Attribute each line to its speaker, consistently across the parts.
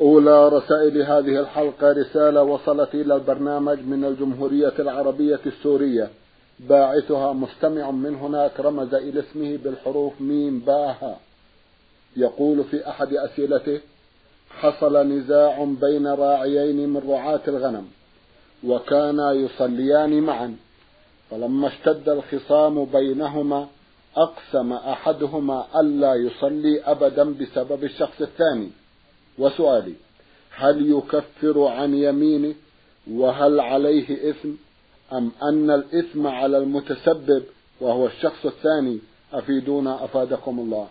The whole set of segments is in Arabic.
Speaker 1: أولى رسائل هذه الحلقة رسالة وصلت إلى البرنامج من الجمهورية العربية السورية. باعثها مستمع من هناك رمز إلى اسمه بالحروف ميم باها. يقول في أحد أسئلته حصل نزاع بين راعيين من رعاة الغنم وكانا يصليان معا فلما اشتد الخصام بينهما أقسم أحدهما ألا يصلي أبدا بسبب الشخص الثاني. وسؤالي هل يكفر عن يمينه؟ وهل عليه إثم؟ أم أن الإثم على المتسبب وهو الشخص الثاني؟ أفيدونا أفادكم الله.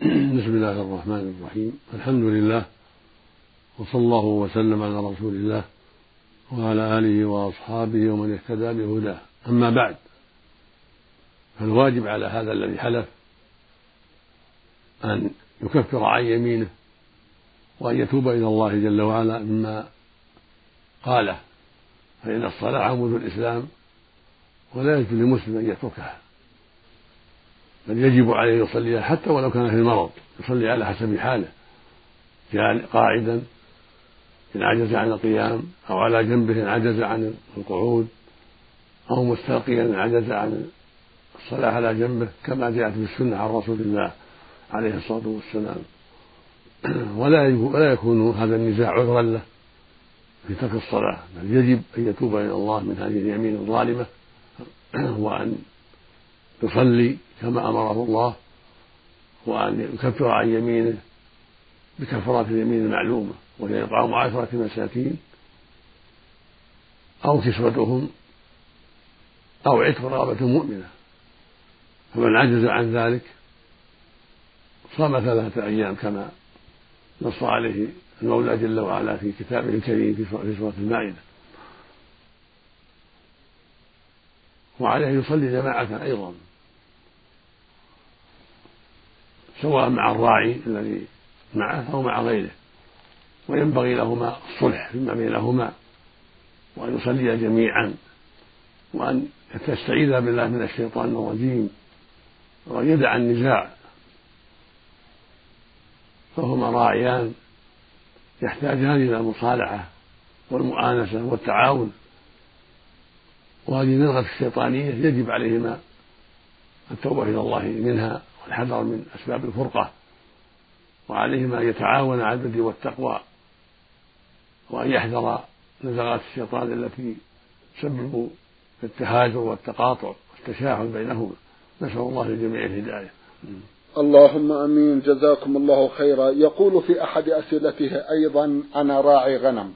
Speaker 2: بسم الله الرحمن الرحيم. الحمد لله وصلى الله وسلم على رسول الله وعلى آله وأصحابه ومن اهتدى بهداه. أما بعد فالواجب على هذا الذي حلف أن يكفر عن يمينه. وأن يتوب إلى الله جل وعلا مما قاله فإن الصلاة عمود الإسلام ولا يجوز لمسلم أن يتركها بل يجب عليه يصليها حتى ولو كان في المرض يصلي على حسب حاله قاعدا إن عجز عن القيام أو على جنبه إن عجز عن القعود أو مستلقيا إن عجز عن الصلاة على جنبه كما جاءت في السنة عن رسول الله عليه الصلاة والسلام. ولا ولا يكون هذا النزاع عذرا له في ترك الصلاة. بل يجب أن يتوب إلى الله من هذه اليمين الظالمة وأن يصلي كما أمره الله وأن يكفر عن يمينه بكفارة اليمين المعلومة وهي إطعام عشرة مساكين أو كسوتهم أو عتق رغبة مؤمنة. فمن عجز عن ذلك صام ثلاثة أيام كما نص عليه المولى جل وعلا في كتابه الكريم في سورة المائدة. وعليه يصلي جماعة أيضا. سواء مع الراعي الذي معه أو مع غيره. وينبغي لهما الصلح فيما بينهما. وأن يصليا جميعا. وأن تستعيذ بالله من الشيطان الرجيم. وأن يدع النزاع. فهما راعيان يحتاجان إلى المصالحة والمؤانسة والتعاون. وهذه النزغة الشيطانية يجب عليهما التوبة إلى الله منها والحذر من أسباب الفرقة. وعليهما أن يتعاونا على البر والتقوى وأن يحذر نزغات الشيطان التي تسبب التهاجر والتقاطع والتشاحن بينهما نسأل الله للجميع الهداية.
Speaker 1: اللهم آمين جزاكم الله خيرا. يقول في أحد أسئلته أيضا أنا راعي غنم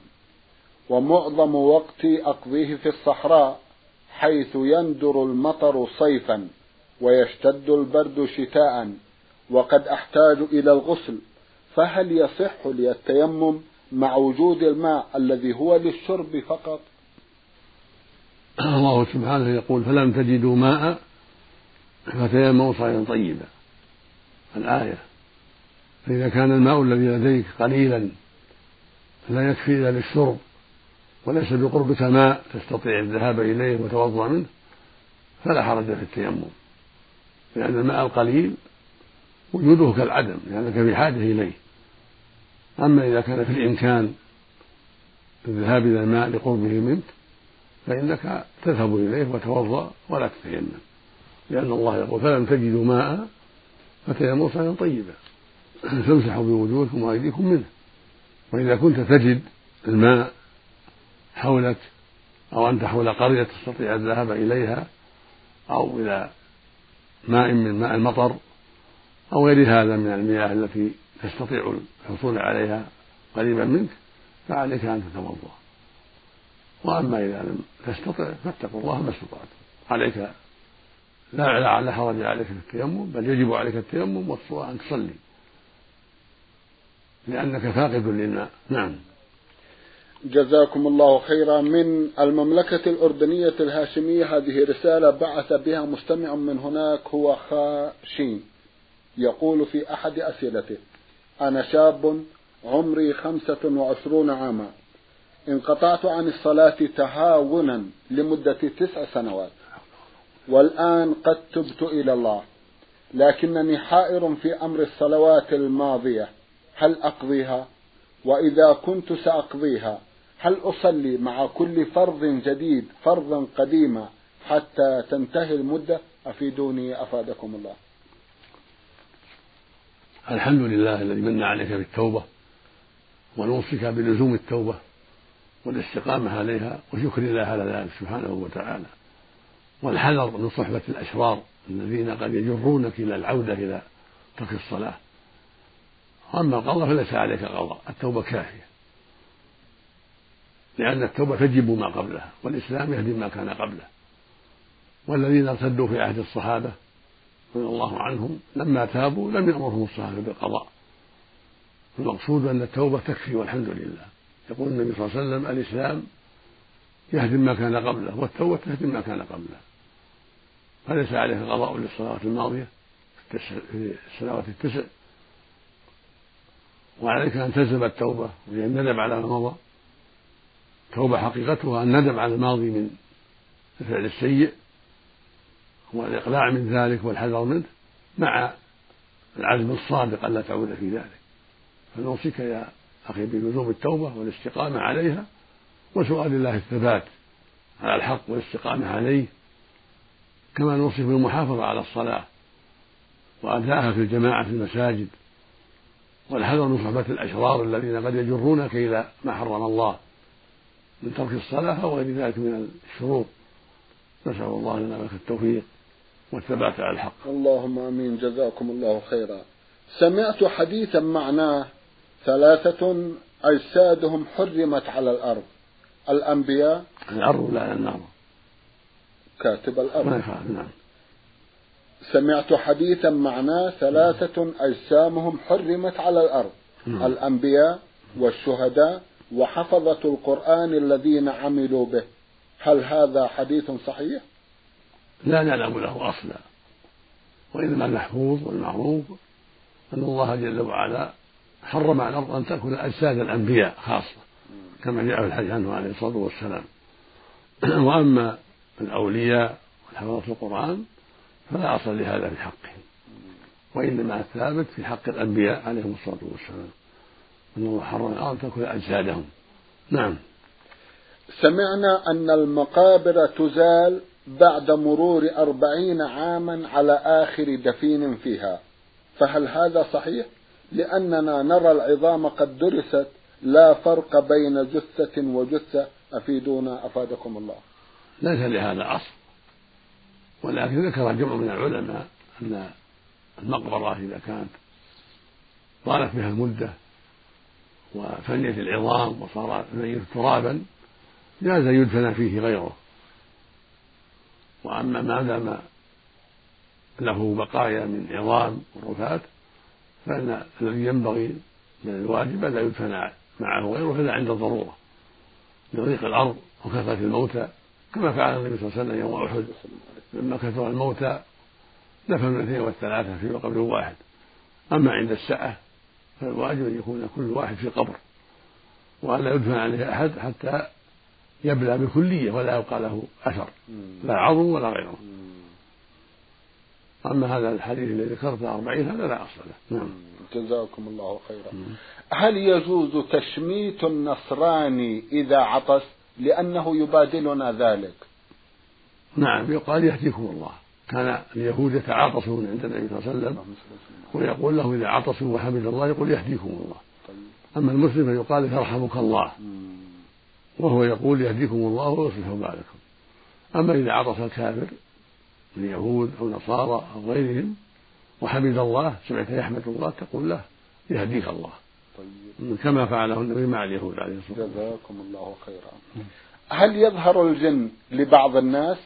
Speaker 1: ومعظم وقتي أقضيه في الصحراء حيث يندر المطر صيفا ويشتد البرد شتاء وقد أحتاج إلى الغسل. فهل يصح لي التيمم مع وجود الماء الذي هو للشرب فقط؟
Speaker 2: الله سبحانه يقول فلم تجدوا ماء فتيمموا صعيدا طيبا. الآية. فإذا كان الماء الذي لديك قليلا لا يكفي إلا للشرب وليس بقربك ماء تستطيع الذهاب إليه وتوضأ منه فلا حرج في التيمم. لأن الماء القليل وجوده كالعدم لأنك في حاجة إليه. أما إذا كان في الإمكان الذهاب إلى الماء لقربه منك فإنك تذهب إليه وتوضأ ولا تتيمم. لأن الله يقول فلم تجدوا ماء فتيمموا صعيدا طيبا تمسحوا بوجوهكم وأيديكم منه. وإذا كنت تجد الماء حولك أو أنت حول قرية تستطيع الذهاب إليها أو إلى ماء من ماء المطر أو غير هذا من المياه التي تستطيع الحصول عليها قريبا منك فعليك أن تتوضأ. وأما إذا لم تستطع فاتقوا الله ما استطعتم عليك لا لا حرج عليك في التيمم بل يجب عليك التيمم والصلاة أن تصلي. لأنك فاقد للماء نعم.
Speaker 1: جزاكم الله خيرا. من المملكة الأردنية الهاشمية هذه رسالة بعث بها مستمع من هناك هو خاشين. يقول في أحد أسئلته أنا شاب عمري خمسة وعشرون عاما انقطعت عن الصلاة تهاونا لمدة تسع سنوات. والآن قد تبت إلى الله. لكنني حائر في أمر الصلوات الماضية. هل أقضيها؟ وإذا كنت سأقضيها هل أصلي مع كل فرض جديد فرضا قديما حتى تنتهي المدة؟ أفيدوني أفادكم الله.
Speaker 2: الحمد لله الذي من عليك بالتوبة ونوصيك بلزوم التوبة والاستقامة عليها وشكر الله على ذلك سبحانه وتعالى. والحذر من صحبة الأشرار الذين قد يجرونك إلى العودة إلى ترك الصلاة. وأما القضاء فليس عليك قضاء التوبة كافية. لأن التوبة تجب ما قبلها والإسلام يهدم ما كان قبله. والذين ارتدوا في عهد الصحابة رضي الله عنهم لما تابوا لم يأمرهم الصحابة بالقضاء. المقصود أن التوبة تكفي والحمد لله. يقول النبي صلى الله عليه وسلم الإسلام يهدم ما كان قبله والتوبة تهدم ما كان قبله. فليس عليك قضاء للصلوات الماضية في السنوات التسع. وعليك أن تلزم التوبة وهي الندم على ما مضى توبة حقيقتها الندم على الماضي من الفعل السيء والإقلاع من ذلك والحذر منه مع العزم الصادق ألا تعود في ذلك. فنوصيك يا أخي بلزوم التوبة والاستقامة عليها وسؤال الله الثبات على الحق والاستقامة عليه. كما نوصي بالمحافظة على الصلاة وأداءها في الجماعة في المساجد والحذر من صحبة الأشرار الذين قد يجرونك إلى ما حرم الله من ترك الصلاة أو غير ذلك من الشرور نسأل الله لنا ولك التوفيق والثبات على الحق.
Speaker 1: اللهم آمين. جزاكم الله خيرا. سمعت حديثا معناه ثلاثة أجسادهم حرمت على الأرض. الأنبياء؟
Speaker 2: الأرض لا النار.
Speaker 1: كاتب الأرض
Speaker 2: نعم.
Speaker 1: سمعت حديثا معناه ثلاثة أجسامهم حرمت على الأرض.
Speaker 2: نعم.
Speaker 1: الأنبياء والشهداء وحفظة القرآن الذين عملوا به. هل هذا حديث صحيح؟
Speaker 2: لا نعلم له أصلا. وإنما المحفوظ والمعروف أن الله جل وعلا حرم على الأرض أن تأكل أجساد الأنبياء خاصة كما جاء في الحديث عنه عليه الصلاة والسلام. وأما الأولياء والحفظة القرآن فلا أصل لهذا في حقهم وإنما الثابت في حق الأنبياء عليهم الصلاة والسلام. أن الله حرم الأرض تأكل أجسادهم. نعم.
Speaker 1: سمعنا أن المقابر تزال بعد مرور أربعين عاما على آخر دفين فيها. فهل هذا صحيح؟ لأننا نرى العظام قد درست لا فرق بين جثة وجثة. أفيدونا أفادكم الله.
Speaker 2: ليس لهذا أصل ولكن ذكر جمع من العلماء أن المقبرة إذا كانت طالت بها المدة وفنيت العظام وصار الميت ترابا جاز يدفن فيه غيره. وأما ما دام له بقايا من عظام ورفات فإن الذي ينبغي من الواجب ألا يدفن معه غيره إلا عند الضرورة. لضيق الأرض وكثرة الموتى كما فعل النبي صلى الله عليه وسلم يوم أحد لما كثر الموتى دفنوا الاثنين والثلاثة في قبر واحد. أما عند السعة فالواجب أن يكون كل واحد في قبر وألا يدفن عليه أحد حتى يبلى بكلية ولا يبقى له أثر لا عظم ولا غيره. أما هذا الحديث الذي ذكرته أربعين هذا لا أصل له. نعم.
Speaker 1: جزاكم الله خيرا. هل يجوز تشميت النصراني إذا عطس؟ لأنه يبادلنا ذلك.
Speaker 2: نعم يقال يهديكم الله. كان اليهود يتعاطسون عند النبي صلى الله عليه وسلم ويقول له إذا عطسوا وحمد الله يقول يهديكم الله. أما المسلم فيقال يرحمك الله. وهو يقول يهديكم الله ويصلح بالكم. أما إذا عطس الكافر من يهود أو نصارى أو غيرهم وحمد الله سمعت يحمد الله تقول له يهديك الله. طيب. كما فعله النبي مع اليهود عليه الصلاة
Speaker 1: والسلام. جزاكم الله خيرا. هل يظهر الجن لبعض الناس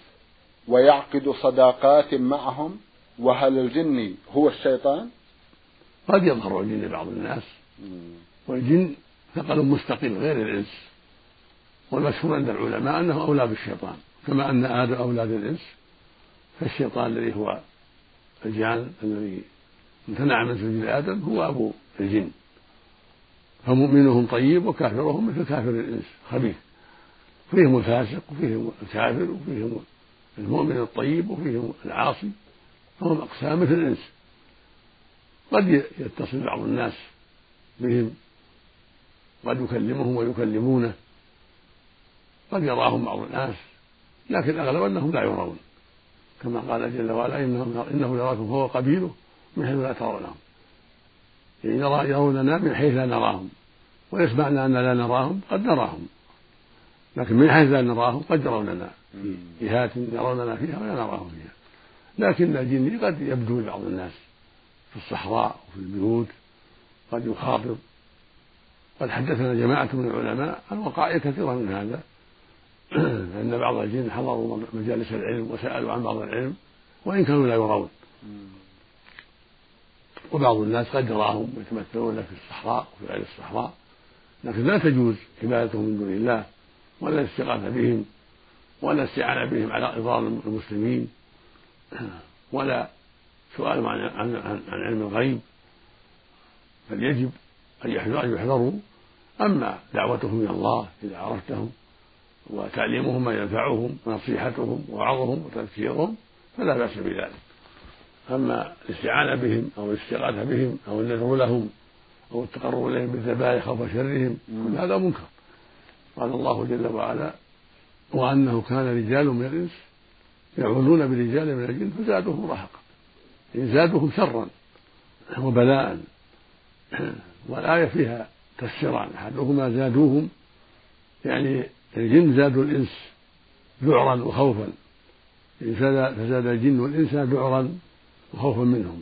Speaker 1: ويعقد صداقات معهم؟ وهل الجن هو الشيطان؟
Speaker 2: قد يظهر الجن لبعض الناس. والجن ثقل مستقل غير الإنس. والمشهور عند العلماء أنه أولى بالشيطان. كما أن آدم أولاد الإنس فالشيطان الذي هو الجان الذي امتنع من سجود آدم هو أبو الجن. فمؤمنهم طيب وكافرهم مثل كافر الإنس خبيث. فيهم الفاسق وفيهم الكافر وفيهم المؤمن الطيب وفيهم العاصي فهم أقسام مثل الإنس. قد يتصل بعض الناس بهم قد يكلمهم ويكلمونه قد يراهم بعض الناس لكن الأغلب أنهم لا يرون كما قال جل وعلا إنه, إنه يراكم هو قبيله من حيث لا ترونهم. يعني يروننا من حيث لا نراهم. ويسمعنا أن لا نراهم قد نراهم. لكن من حيث لا نراهم قد يروننا في جهات يروننا فيها ولا نراهم فيها. لكن الجن قد يبدو لبعض الناس في الصحراء وفي البيوت. قد يخاطب. قد حدثنا جماعة من العلماء. عن وقائع كثيرة من هذا. فإن بعض الجن حضروا مجالس العلم وسألوا عن بعض العلم. وإن كانوا لا يرون. وبعض الناس قد يراهم يتمثلون في الصحراء وفي غير الصحراء لكن لا تجوز عبادتهم من دون الله ولا الاستغاثة بهم ولا الاستعانة بهم على إضرار المسلمين ولا سؤالهم عن, عن, عن, عن علم الغيب. بل يجب أن يحذروا. أما دعوتهم إلى الله إذا عرفتهم وتعليمهم ما ينفعهم ونصيحتهم ووعظهم وتذكيرهم فلا بأس بذلك. أما الاستعانة بهم أو الاستغاثة بهم أو النذر لهم أو التقرب إليهم بالذبائح خوف شرهم كل هذا منكر. قال الله جل وعلا وأنه كان رجال من الإنس يعوذون برجال من الجن فزادوهم رهقا. زادوهم شرا وبلاء والآية فيها تفسيران. أحدهما زادوهم يعني الجن زادوا الإنس ذعرا وخوفا. فزاد الجن والإنس ذعرا وخوفا منهم.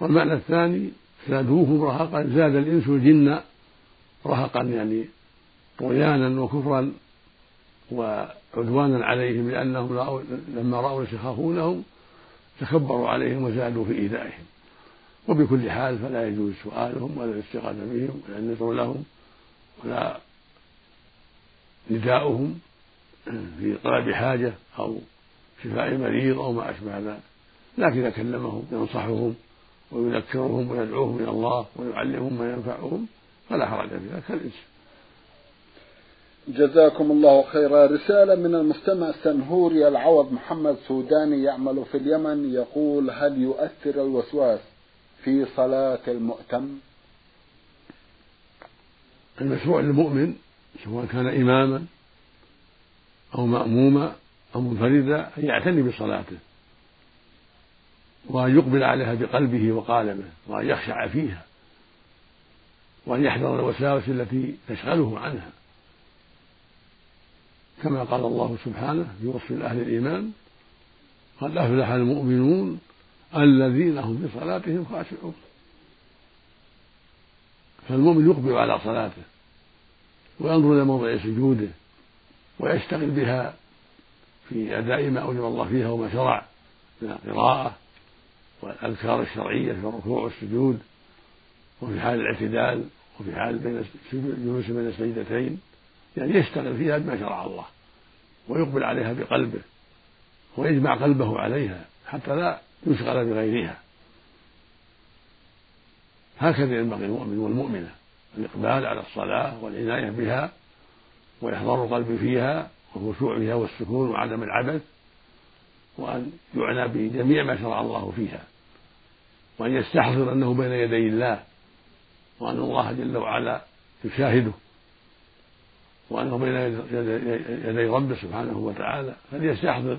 Speaker 2: والمعنى الثاني زادوهم رهقا زاد الإنس الجن رهقا يعني طغيانا وكفرا وعدوانا عليهم لأنهم رأوا لما رأوا يخافونهم تكبروا عليهم وزادوا في إيذائهم. وبكل حال فلا يجوز سؤالهم ولا الاستغاثة بهم ولا النذر لهم ولا نداؤهم في طلب حاجة أو شفاء مريض أو ما أشبه ذلك. لكن إذا كلمهم ينصحهم ويذكرهم ويدعوهم إلى الله ويعلمهم ما ينفعهم فلا حرج في ذلك كالإنس
Speaker 1: جزاكم الله خيرا. رسالة من المستمع سنهوري العوض محمد سوداني يعمل في اليمن يقول هل يؤثر الوسواس في صلاة المؤتم؟
Speaker 2: المشروع للمؤمن سواء كان إماما أو مأموما أو منفردا أن يعتني بصلاته. وأن يقبل عليها بقلبه وقالبه وأن يخشع فيها وأن يحذر الوساوس التي تشغله عنها. كما قال الله سبحانه في وصف أهل الإيمان قد أفلح المؤمنون الذين هم في صلاتهم خاشعون. فالمؤمن يقبل على صلاته وينظر إلى موضع سجوده ويشتغل بها في أداء ما أوجب الله فيها وما شرع من القراءة والأذكار الشرعية في الركوع والسجود وفي حال الاعتدال وفي حال بين الجلوس بين السجدتين يعني يشتغل فيها بما شرع الله ويقبل عليها بقلبه ويجمع قلبه عليها حتى لا يشغل بغيرها. هكذا ينبغي المؤمن والمؤمنة الإقبال على الصلاة والعناية بها وإحضار القلب فيها والخشوع فيها والسكون وعدم العبث وأن يعنى بجميع ما شرع الله فيها. وأن يستحضر أنه بين يدي الله وأن الله جل وعلا يشاهده وأنه بين يدي ربه سبحانه وتعالى فليستحضر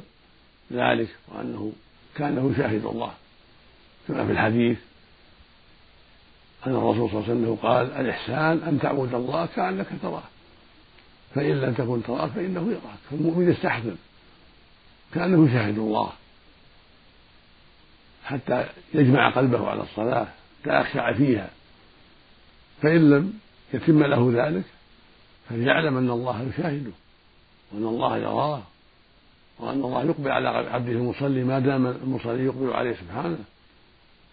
Speaker 2: ذلك وأنه كأنه يشاهد الله. كما في الحديث أن الرسول صلى الله عليه وسلم قال الإحسان أن تعبد الله كأنك تراه فإن لم تكن تراه فإنه يراك. فالمؤمن يستحضر كأنه يشاهد الله. حتى يجمع قلبه على الصلاة تأخشع فيها. فإن لم يتم له ذلك فليعلم أن الله يشاهده وأن الله يراه وأن الله يقبل على عبده المصلي ما دام المصلي يقبل عليه سبحانه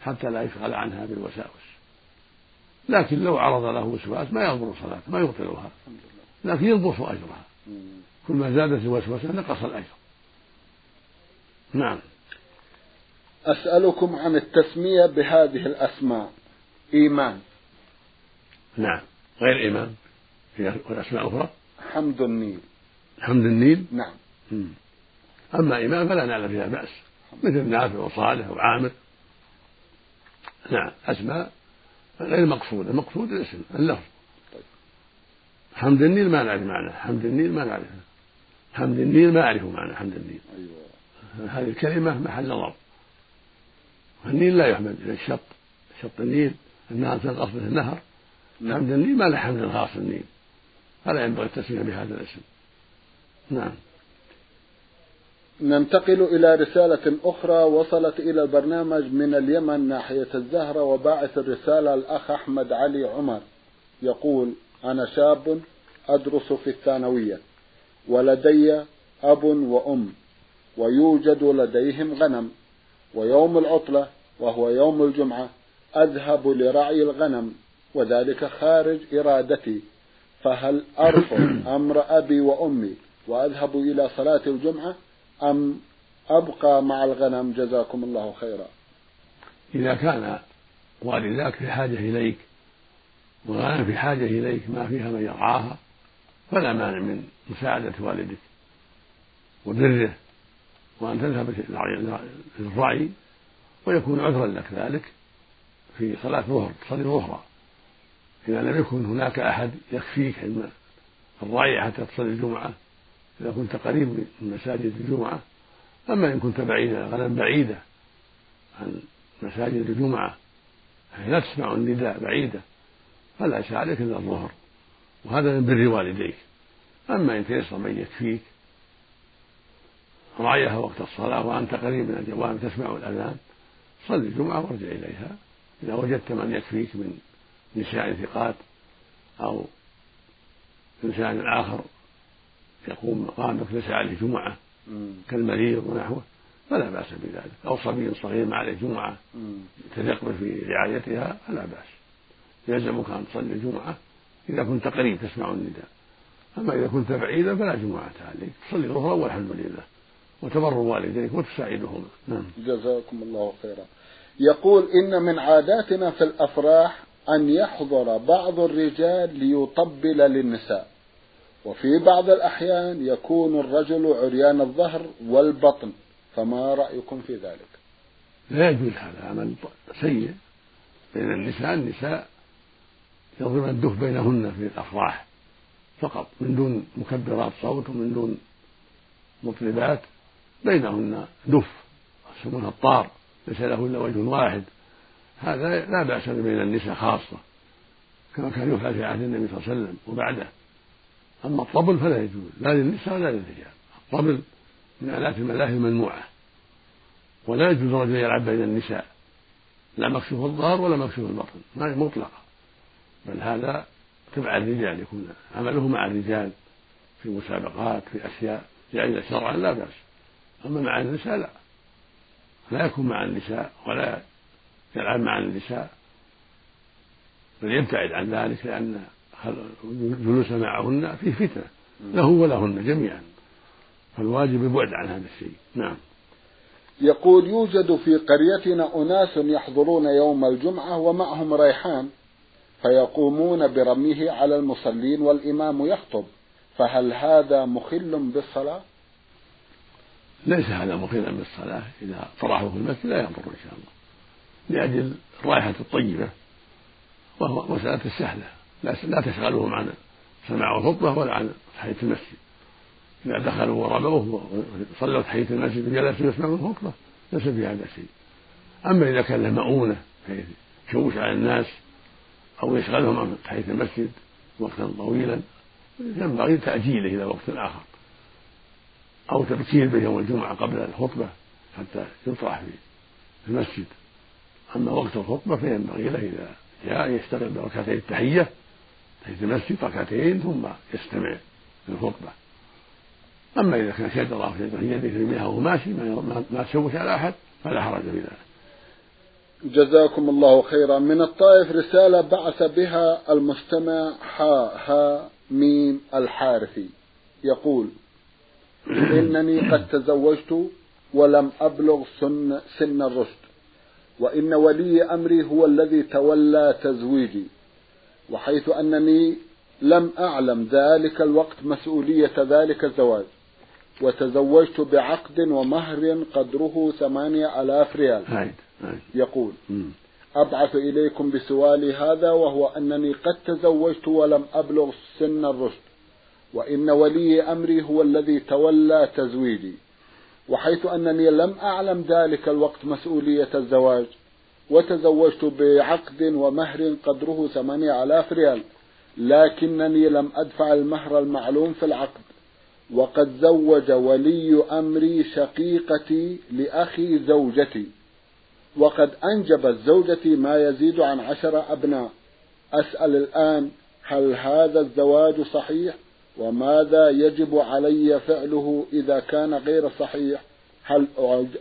Speaker 2: حتى لا يشغل عنها بالوساوس. لكن لو عرض له وسواس ما يضر صلاته ما يبطلها. لكن ينقص أجرها. كل ما زادت الوسوسة نقص الأجر. نعم.
Speaker 1: أسألكم عن التسمية بهذه الأسماء. إيمان.
Speaker 2: نعم. غير إيمان. في أسماء أخرى.
Speaker 1: حمد النيل.
Speaker 2: حمد النيل؟
Speaker 1: نعم.
Speaker 2: أما إيمان فلا نعلم فيها بأس. مثل نافع وصالح وعامر. نعم. أسماء غير مقصودة. المقصود الاسم اللفظ. طيب. حمد النيل ما نعرف معناه. حمد النيل ما نعرفه. حمد النيل ما أعرف معنى حمد النيل. أيوة. هذه الكلمة محل نظر النيل لا يحمد إلى الشط. شط النيل النهر قصده النهر. نعم. حمد النيل ما له حمد خاص النيل. فلا ينبغي التسمية بهذا الاسم. نعم.
Speaker 1: ننتقل إلى رسالة أخرى وصلت إلى البرنامج من اليمن ناحية الزهرة وباعث الرسالة الأخ أحمد علي عمر. يقول أنا شاب أدرس في الثانوية ولدي أب وأم. ويوجد لديهم غنم ويوم العطلة وهو يوم الجمعة أذهب لرعي الغنم وذلك خارج إرادتي. فهل أرفض أمر أبي وأمي وأذهب إلى صلاة الجمعة أم أبقى مع الغنم؟ جزاكم الله خيرا.
Speaker 2: إذا كان والداك في حاجة إليك والغنم في حاجة إليك ما فيها من يرعاها فلا مانع من مساعدة والدك وبره. وأن تذهب للرعي ويكون عذرا لك ذلك في صلاة الظهر تصلي الظهر. إذا لم يكن هناك أحد يكفيك الرعي حتى تصلي الجمعة إذا كنت قريب من مساجد الجمعة. أما إن كنت بعيدا غنم بعيدة عن مساجد الجمعة لا تسمع النداء بعيدة فلا عليك إلا الظهر. وهذا من بر والديك. أما إن تيسر من يكفيك رعيها وقت الصلاة وأنت قريب من الجوانب تسمع الأذان صل الجمعة وارجع إليها. إذا وجدت من يكفيك من نساء ثقات أو إنسان آخر يقوم مقامك ليس عليه جمعة كالمريض ونحوه فلا بأس بذلك. أو صبي صغير ما عليه جمعة تثق في رعايتها فلا بأس. يلزمك أن تصلي الجمعة. إذا كنت قريب تسمع النداء. أما إذا كنت بعيدا فلا جمعة عليك. تصلي الظهر والحمد لله. وتبر والديك وتساعدهما نعم.
Speaker 1: جزاكم الله خيرا. يقول إن من عاداتنا في الأفراح أن يحضر بعض الرجال ليطبل للنساء. وفي بعض الأحيان يكون الرجل عريان الظهر والبطن. فما رأيكم في ذلك؟
Speaker 2: لا يجوز هذا عمل سيء بين النساء. النساء يضربن الدف بينهن في الأفراح فقط من دون مكبرات صوت ومن دون مطربات. بينهن دف يسمونها الطار ليس له إلا وجه واحد. هذا لا بأس بين النساء خاصة كما كان يفعل في عهد النبي صلى الله عليه وسلم وبعده. أما الطبل فلا يجوز لا للنساء ولا للرجال. الطبل من آلات الملاهي الممنوعة. ولا يجوز الرجل يلعب بين النساء لا مكشوف الظهر ولا مكشوف البطن ما مطلقة. بل هذا تبع الرجال يكون عمله مع الرجال في مسابقات في أشياء جائزة شرعا لا بأس. أما مع النساء لا. لا يكون مع النساء ولا يلعب مع النساء. بل يبتعد عن ذلك لأن جلوس معهن فيه فتنة له ولهن جميعا. فالواجب البعد عن هذا الشيء. نعم.
Speaker 1: يقول يوجد في قريتنا أناس يحضرون يوم الجمعة ومعهم ريحان فيقومون برميه على المصلين والإمام يخطب. فهل هذا مخل بالصلاة؟
Speaker 2: ليس هذا مخلا بالصلاة. إذا طرحه في المسجد لا يضر إن شاء الله. لأجل الرائحة الطيبة وهو مسألة السهلة. لا تشغلهم عن سماع الخطبة ولا عن تحية المسجد. إذا دخلوا ورموه وصلوا تحية المسجد وجلسوا يسمعون الخطبة ليس في هذا شيء. أما إذا كان له مؤونة بحيث يشوش على الناس أو يشغلهم عن تحية المسجد وقتا طويلا ينبغي تأجيله إلى وقت آخر. أو تبكير به يوم الجمعة قبل الخطبة حتى يطرح في المسجد. أما وقت الخطبة فينبغي له إذا جاء يشتغل بركعتي التحية تحية المسجد ركعتين ثم يستمع للخطبة. أما إذا كان شد الله في يده المياه وهو ماشي ما, ما تشوش على أحد فلا حرج في ذلك.
Speaker 1: جزاكم الله خيرا. من الطائف رسالة بعث بها المستمع حا ها ميم الحارثي. يقول إنني قد تزوجت ولم أبلغ سن, سن الرشد. وإن ولي أمري هو الذي تولى تزويجي. وحيث أنني لم أعلم ذلك الوقت مسؤولية ذلك الزواج. وتزوجت بعقد ومهر قدره ثمانية ألاف ريال. يقول أبعث إليكم بسؤالي هذا وهو أنني قد تزوجت ولم أبلغ سن الرشد. وإن ولي أمري هو الذي تولى تزويجي وحيث أنني لم أعلم ذلك الوقت مسؤولية الزواج وتزوجت بعقد ومهر قدره ثمانية آلاف ريال لكنني لم أدفع المهر المعلوم في العقد وقد زوج ولي أمري شقيقتي لأخي زوجتي وقد أنجبت زوجتي ما يزيد عن عشر أبناء. أسأل الآن هل هذا الزواج صحيح؟ وماذا يجب علي فعله إذا كان غير صحيح؟ هل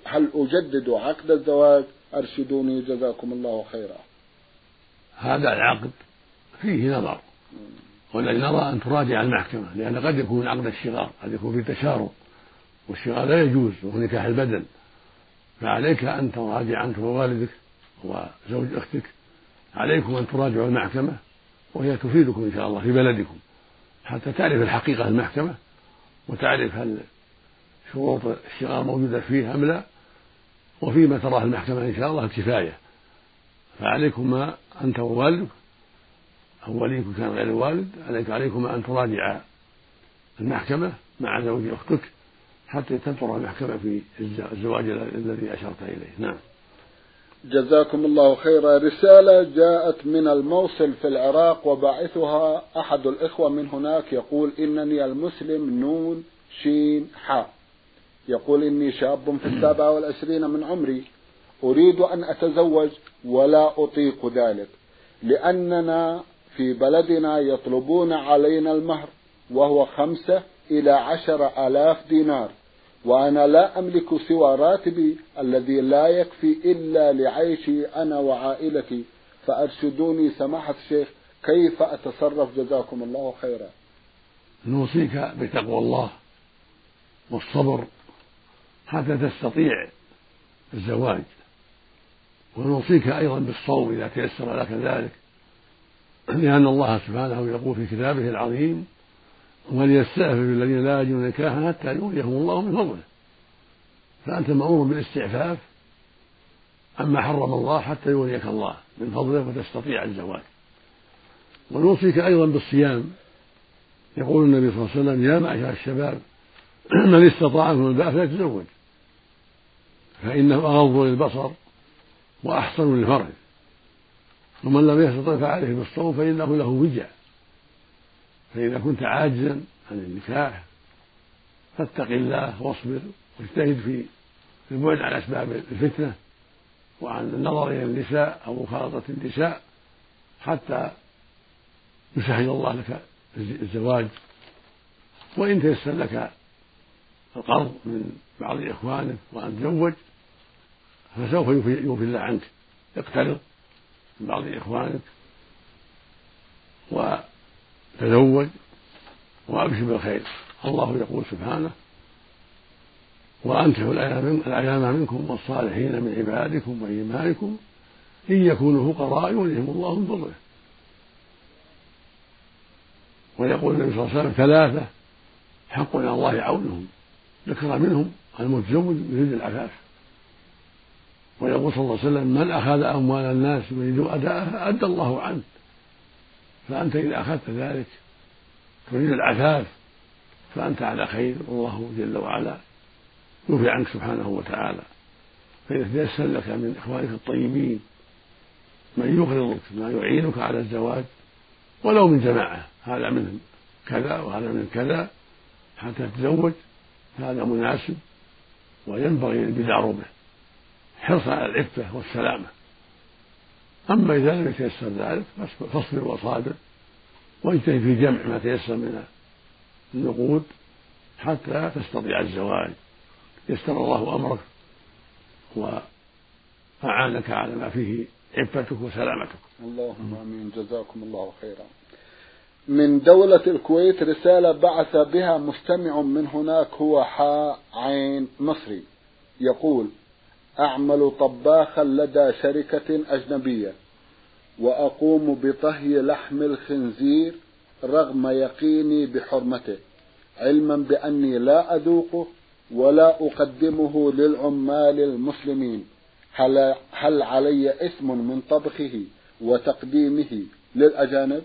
Speaker 1: هل أجدد عقد الزواج؟ أرشدوني جزاكم الله خيرا.
Speaker 2: هذا العقد فيه نظر. والذي نرى أن تراجع المحكمة لأن قد يكون عقد الشغار قد يكون في تشارب والشغار لا يجوز وهو نكاح البدن. فعليك أن تراجع أنت ووالدك وزوج أختك عليكم أن تراجعوا المحكمة وهي تفيدكم إن شاء الله في بلدكم. حتى تعرف الحقيقة المحكمة وتعرف هل شروط الشغار موجودة فيه أم لا وفيما تراه المحكمة إن شاء الله الكفاية. فعليكما أنت ووالدك أو وليك كان غير الوالد عليك عليكما أن تراجع المحكمة مع زوج أختك حتى تنظر المحكمة في الزواج الذي أشرت إليه. نعم.
Speaker 1: جزاكم الله خيرا. رسالة جاءت من الموصل في العراق وباعثها أحد الإخوة من هناك يقول إنني المسلم نون شين حاء يقول إني شاب في السابعة والعشرين من عمري. أريد أن أتزوج ولا أطيق ذلك لأننا في بلدنا يطلبون علينا المهر وهو خمسة إلى عشر آلاف دينار. وأنا لا أملك سوى راتبي الذي لا يكفي إلا لعيشي أنا وعائلتي. فأرشدوني سماحة الشيخ كيف أتصرف؟ جزاكم الله خيرا.
Speaker 2: نوصيك بتقوى الله والصبر حتى تستطيع الزواج. ونوصيك أيضا بالصوم إذا تيسر لك ذلك لأن الله سبحانه يقول في كتابه العظيم وليستعفف الذين لا يجدون نكاحا حتى يغنيهم الله من فضله. فأنت مأمور بالاستعفاف عما حرم الله حتى يغنيك الله من فضله وتستطيع الزواج. ونوصيك أيضا بالصيام. يقول النبي صلى الله عليه وسلم يا معشر الشباب من استطاع منكم الباء فليتزوج فإنه أغض للبصر وأحصن للفرج. ومن لم يستطع فعليه بالصوم فإنه له وجع. فإذا كنت عاجزا عن النكاح فاتق الله واصبر واجتهد في البعد عن أسباب الفتنة وعن النظر إلى النساء أو مخالطة النساء حتى يسهل الله لك الزواج. وإن تيسر لك القرض من بعض إخوانك وأن تزوج فسوف يوفي الله عنك. اقترض من بعض إخوانك وتزوج وأبشر بالخير. الله يقول سبحانه وأنكحوا الأيام منكم والصالحين من عبادكم وإيمانكم إن يكونوا فقراء يغنيهم الله من فضله. ويقول النبي صلى الله عليه وسلم ثلاثة حق على الله عونهم. ذكر منهم المتزوج يريد العفاف ويقول صلى الله عليه وسلم من أخذ أموال الناس يريد أداءها أدى الله عنه. فأنت إذا أخذت ذلك تريد العفاف فأنت على خير والله جل وعلا يوفي عنك سبحانه وتعالى. فإذا تيسر لك من إخوانك الطيبين من يقرضك ما يعينك على الزواج ولو من جماعة هذا من كذا وهذا من كذا حتى تتزوج هذا مناسب وينبغي البدار به حرصا على العفة والسلامة. أما إذا لم يتيسر ذلك فاصبر وصابر واجتهد في جمع ما تيسر من النقود حتى تستطيع الزواج. يسر الله أمرك وأعانك على ما فيه عفتك وسلامتك.
Speaker 1: اللهم آمين. جزاكم الله خيرا. من دولة الكويت رسالة بعث بها مستمع من هناك هو حاء عين مصري. يقول أعمل طباخا لدى شركة أجنبية وأقوم بطهي لحم الخنزير رغم يقيني بحرمته علما بأني لا أذوقه ولا أقدمه للعمال المسلمين. هل, هل علي إثم من طبخه وتقديمه للأجانب؟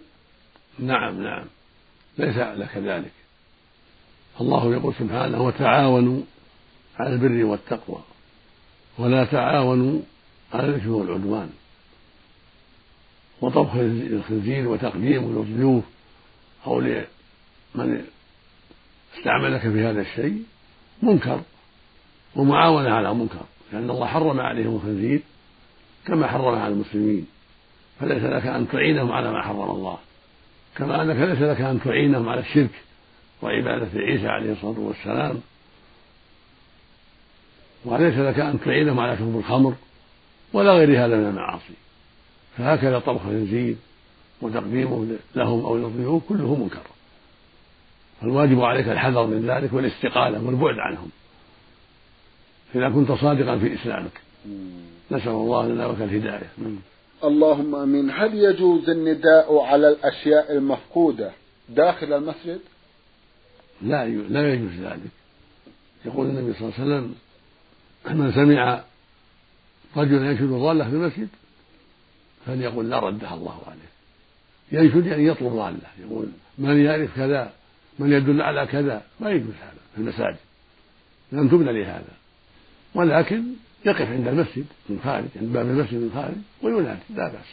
Speaker 2: نعم نعم. ليس لك ذلك الله يقول سبحانه وتعاونوا على البر والتقوى. ولا تعاونوا على الإثم والعدوان وطبخ الخنزير وتقديمه للضيوف أو لمن استعملك في هذا الشيء منكر ومعاونة على منكر لأن الله حرم عليهم الخنزير كما حرم على المسلمين فليس لك أن تعينهم على ما حرم الله كما أنك ليس لك أن تعينهم على الشرك وعبادة عيسى عليه الصلاة والسلام وليس لك أن تعينهم على شرب الخمر ولا غير هذا من المعاصي. فهكذا طبخ الخنزير وتقديمه لهم أو للضيوف كله منكر. فالواجب عليك الحذر من ذلك والاستقالة والبعد عنهم. إذا كنت صادقا في إسلامك. نسأل الله لنا ولك الهداية.
Speaker 1: اللهم آمين. هل يجوز النداء على الأشياء المفقودة داخل المسجد؟
Speaker 2: لا لا يجوز ذلك. يقول النبي صلى الله عليه وسلم من سمع رجلا ينشد ضاله في المسجد فليقول لا ردها الله عليه. ينشد يعني يطلب ضاله يقول من يعرف كذا من يدل على كذا ما يجوز هذا في المساجد. لم تبنى لهذا. ولكن يقف عند المسجد من خارج عند باب المسجد من خارج وينادي لا بأس.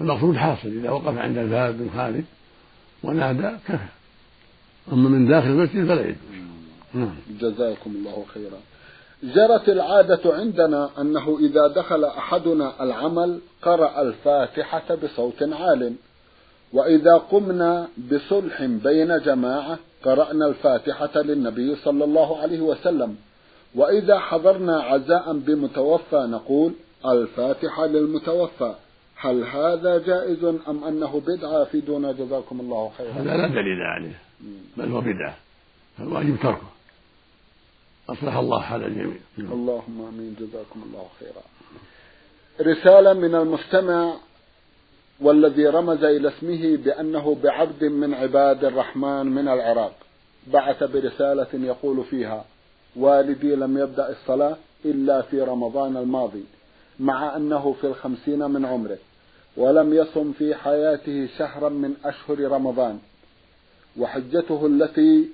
Speaker 2: المقصود حاصل إذا وقف عند الباب من خارج ونادى كفى. أما من داخل المسجد فلا يجوز.
Speaker 1: نعم. جزاكم الله خيرا. جرت العادة عندنا أنه إذا دخل أحدنا العمل قرأ الفاتحة بصوت عال. وإذا قمنا بصلح بين جماعة قرأنا الفاتحة للنبي صلى الله عليه وسلم. وإذا حضرنا عزاء بمتوفى نقول الفاتحة للمتوفى. هل هذا جائز أم أنه بدعة في دون جزاكم الله خيرا؟
Speaker 2: هذا لا دليل عليه. بل هو بدعة. فالواجب تركه. أصلح الله حال الجميع.
Speaker 1: اللهم آمين. جزاكم الله خيرا. رسالة من المستمع والذي رمز إلى اسمه بأنه بعبد من عباد الرحمن من العراق. بعث برسالة يقول فيها والدي لم يبدأ الصلاة إلا في رمضان الماضي مع أنه في الخمسين من عمره ولم يصم في حياته شهرا من أشهر رمضان وحجته التي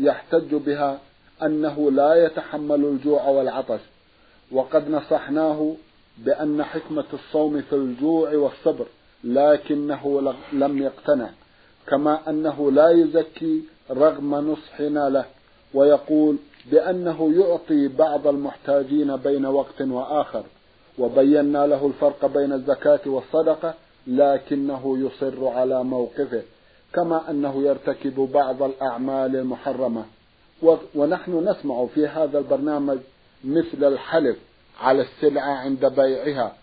Speaker 1: يحتج بها أنه لا يتحمل الجوع والعطش وقد نصحناه بأن حكمة الصوم في الجوع والصبر لكنه لم يقتنع كما أنه لا يزكي رغم نصحنا له ويقول بأنه يعطي بعض المحتاجين بين وقت وآخر وبينا له الفرق بين الزكاة والصدقة لكنه يصر على موقفه كما أنه يرتكب بعض الأعمال المحرمة. ونحن نسمع في هذا البرنامج مثل الحلف على السلعة عند بيعها.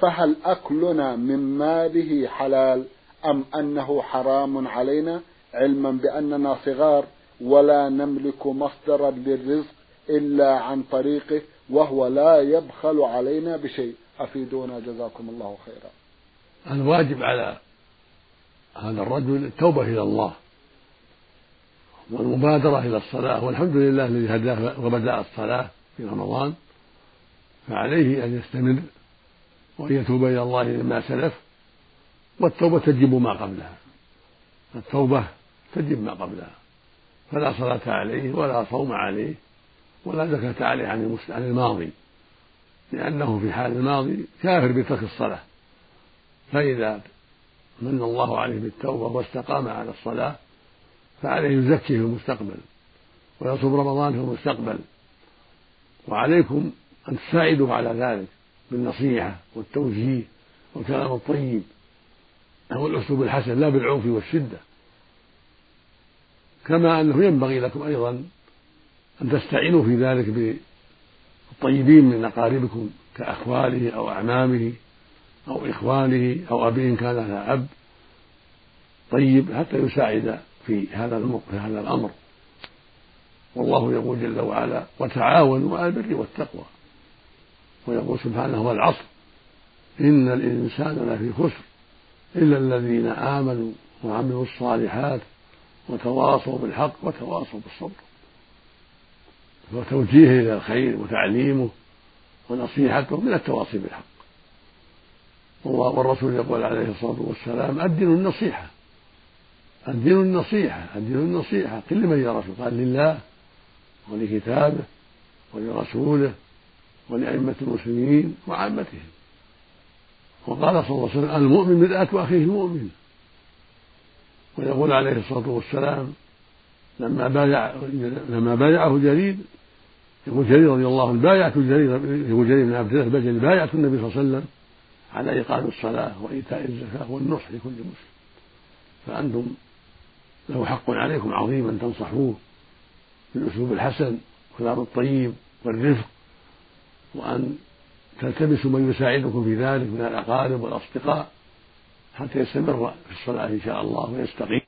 Speaker 1: فهل أكلنا من ماله حلال أم أنه حرام علينا؟ علما بأننا صغار ولا نملك مصدرا للرزق إلا عن طريقه وهو لا يبخل علينا بشيء. أفيدونا جزاكم الله خيرا.
Speaker 2: الواجب على هذا الرجل التوبة إلى الله. والمبادرة إلى الصلاة والحمد لله الذي هداه وبدأ الصلاة في رمضان فعليه أن يستمر وأن يتوب إلى الله مما سلف والتوبة تجب ما قبلها. التوبة تجب ما قبلها. فلا صلاة عليه ولا صوم عليه ولا زكاة عليه عن عن الماضي لأنه في حال الماضي كافر بترك الصلاة. فإذا من الله عليه بالتوبة واستقام على الصلاة فعليه يزكي في المستقبل ويصوم رمضان في المستقبل. وعليكم أن تساعده على ذلك بالنصيحة والتوجيه والكلام الطيب. هو الأسلوب الحسن لا بالعنف والشدة. كما أنه ينبغي لكم أيضا أن تستعينوا في ذلك بالطيبين من أقاربكم كأخواله أو أعمامه أو إخوانه أو أبي إن كان لها أب. طيب حتى يساعد في هذا في هذا الأمر. والله يقول جل وعلا وتعاونوا على البر والتقوى. ويقول سبحانه والعصر. إن الإنسان لفي خسر إلا الذين آمنوا وعملوا الصالحات وتواصوا بالحق وتواصوا بالصبر. وتوجيهه إلى الخير وتعليمه ونصيحته من التواصي بالحق. والرسول يقول عليه الصلاة والسلام الدين النصيحة. الدين النصيحة الدين النصيحة. قل لمن يا رسول قال لله ولكتابه ولرسوله ولأئمة المسلمين وعامتهم. وقال صلى الله عليه وسلم المؤمن مرآة أخيه المؤمن. ويقول عليه الصلاة والسلام لما بايع لما بايعه جرير يقول جرير رضي الله عنه بايعت جرير يقول جرير بن عبد الله البجلي بايعت النبي صلى الله عليه وسلم على إقام الصلاة وإيتاء الزكاة والنصح لكل مسلم. فأنتم له حق عليكم عظيم أن تنصحوه بالأسلوب الحسن والكلام الطيب والرفق وأن تلتمسوا من يساعدكم في ذلك من الأقارب والأصدقاء حتى يستمر في الصلاة إن شاء الله ويستقيم.